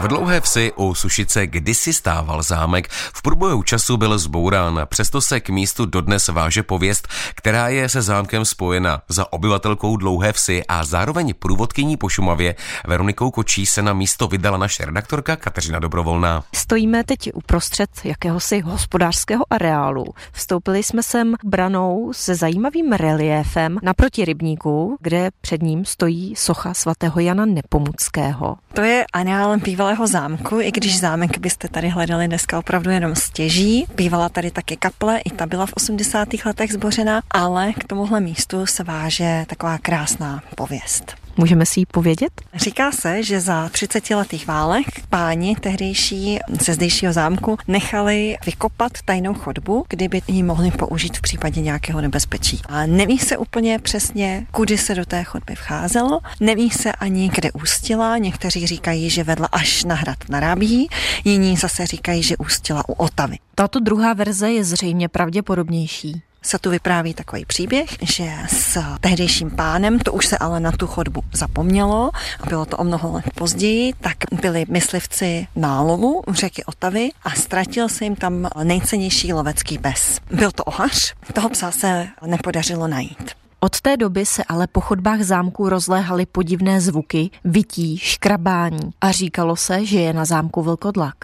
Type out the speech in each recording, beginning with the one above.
A v dlouhé vsi u Sušice kdysi stával zámek, v průběhu času byl zbourán, přesto se k místu dodnes váže pověst, která je se zámkem spojena. Za obyvatelkou dlouhé vsi a zároveň průvodkyní po Šumavě Veronikou Kočí se na místo vydala naše redaktorka Kateřina Dobrovolná. Stojíme teď uprostřed jakéhosi hospodářského areálu. Vstoupili jsme sem branou se zajímavým reliéfem naproti rybníku, kde před ním stojí socha svatého Jana Nepomuckého. To je areál bývalého zámku, i když zámek byste tady hledali dneska opravdu jenom stěží. Bývala tady taky kaple, i ta byla v 80. letech zbořena, ale k tomuhle místu se váže taková krásná pověst. Můžeme si ji povědět? Říká se, že za 30 letých válek páni tehdejší ze zdejšího zámku nechali vykopat tajnou chodbu, kdyby ji mohli použít v případě nějakého nebezpečí. A neví se úplně přesně, kudy se do té chodby vcházelo, neví se ani, kde ústila. Někteří říkají, že vedla až na hrad Narábí, jiní zase říkají, že ústila u Otavy. Tato druhá verze je zřejmě pravděpodobnější se tu vypráví takový příběh, že s tehdejším pánem, to už se ale na tu chodbu zapomnělo, a bylo to o mnoho let později, tak byli myslivci na lovu u řeky Otavy a ztratil se jim tam nejcennější lovecký pes. Byl to ohař, toho psa se nepodařilo najít. Od té doby se ale po chodbách zámku rozléhaly podivné zvuky, vytí, škrabání a říkalo se, že je na zámku vlkodlak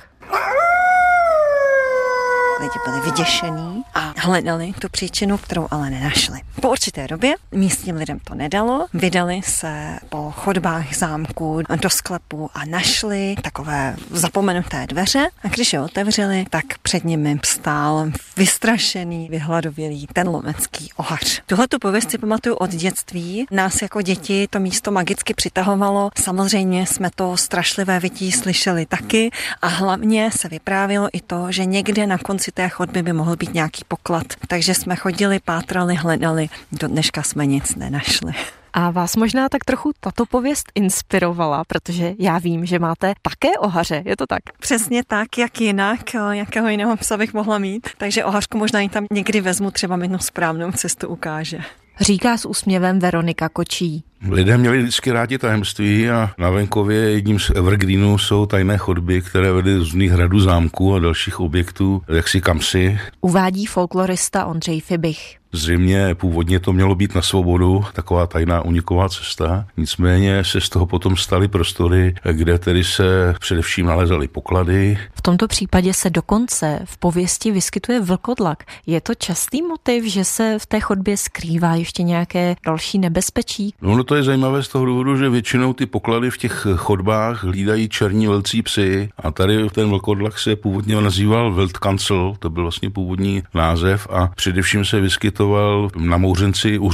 lidi byli vyděšení a hledali tu příčinu, kterou ale nenašli. Po určité době místním lidem to nedalo, vydali se po chodbách zámku do sklepu a našli takové zapomenuté dveře a když je otevřeli, tak před nimi stál vystrašený, vyhladovělý ten lomecký ohař. Tuhle tu pověst si pamatuju od dětství. Nás jako děti to místo magicky přitahovalo. Samozřejmě jsme to strašlivé vytí slyšeli taky a hlavně se vyprávělo i to, že někde na konci té chodby by mohl být nějaký poklad. Takže jsme chodili, pátrali, hledali. Do dneška jsme nic nenašli. A vás možná tak trochu tato pověst inspirovala, protože já vím, že máte také ohaře, je to tak? Přesně tak, jak jinak, jakého jiného psa bych mohla mít. Takže ohařku možná i tam někdy vezmu, třeba mi správnou cestu ukáže. Říká s úsměvem Veronika Kočí. Lidé měli vždycky rádi tajemství a na venkově jedním z evergreenů jsou tajné chodby, které vedly z různých hradů zámků a dalších objektů, jaksi kamsi. Uvádí folklorista Ondřej Fibich. Zřejmě původně to mělo být na svobodu, taková tajná uniková cesta. Nicméně se z toho potom staly prostory, kde tedy se především nalezaly poklady. V tomto případě se dokonce v pověsti vyskytuje vlkodlak. Je to častý motiv, že se v té chodbě skrývá ještě nějaké další nebezpečí? No, no to je zajímavé z toho důvodu, že většinou ty poklady v těch chodbách hlídají černí velcí psy a tady ten vlkodlak se původně nazýval Weltkancel, to byl vlastně původní název a především se vyskytoval na Mouřenci u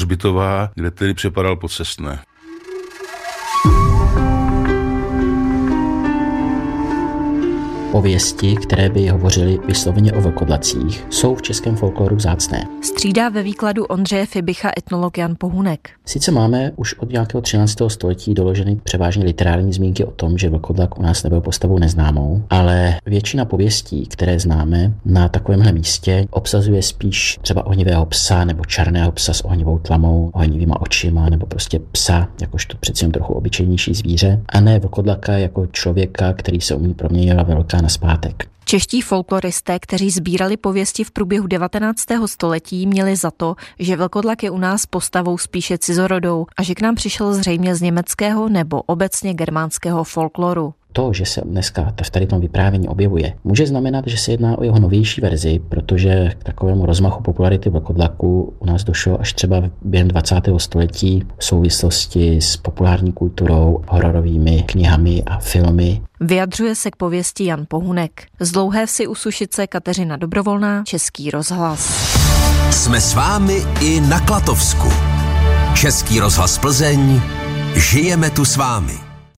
kde tedy přepadal po cestné. Pověsti, které by hovořily vysloveně o vlkodlacích, jsou v českém folkloru vzácné. Střídá ve výkladu Ondřeje Fibicha etnolog Jan Pohunek. Sice máme už od nějakého 13. století doloženy převážně literární zmínky o tom, že vlkodlak u nás nebyl postavou neznámou, ale většina pověstí, které známe na takovémhle místě, obsazuje spíš třeba ohnivého psa nebo černého psa s ohnivou tlamou, ohnivýma očima nebo prostě psa, jakožto přeci jen trochu obyčejnější zvíře, a ne vlkodlaka jako člověka, který se umí proměňovat velká na zpátek. Čeští folkloristé, kteří sbírali pověsti v průběhu 19. století, měli za to, že vlkodlak je u nás postavou spíše cizorodou a že k nám přišel zřejmě z německého nebo obecně germánského folkloru to, že se dneska v tady tom vyprávění objevuje, může znamenat, že se jedná o jeho novější verzi, protože k takovému rozmachu popularity vlkodlaku u nás došlo až třeba během 20. století v souvislosti s populární kulturou, hororovými knihami a filmy. Vyjadřuje se k pověsti Jan Pohunek. Z dlouhé vsi u Sušice Kateřina Dobrovolná, Český rozhlas. Jsme s vámi i na Klatovsku. Český rozhlas Plzeň. Žijeme tu s vámi.